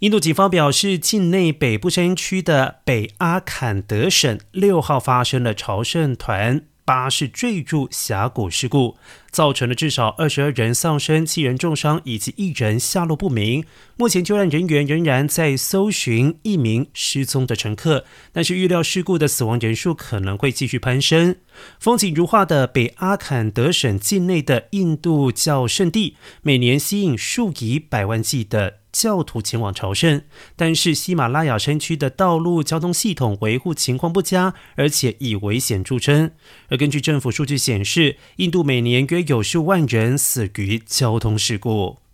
印度警方表示，境内北部山区的北阿坎德省六号发生了朝圣团巴士坠入峡谷事故，造成了至少二十二人丧生、七人重伤以及一人下落不明。目前救援人员仍然在搜寻一名失踪的乘客，但是预料事故的死亡人数可能会继续攀升。风景如画的北阿坎德省境内的印度教圣地，每年吸引数以百万计的。教徒前往朝圣，但是喜马拉雅山区的道路交通系统维护情况不佳，而且以危险著称。而根据政府数据显示，印度每年约有数万人死于交通事故。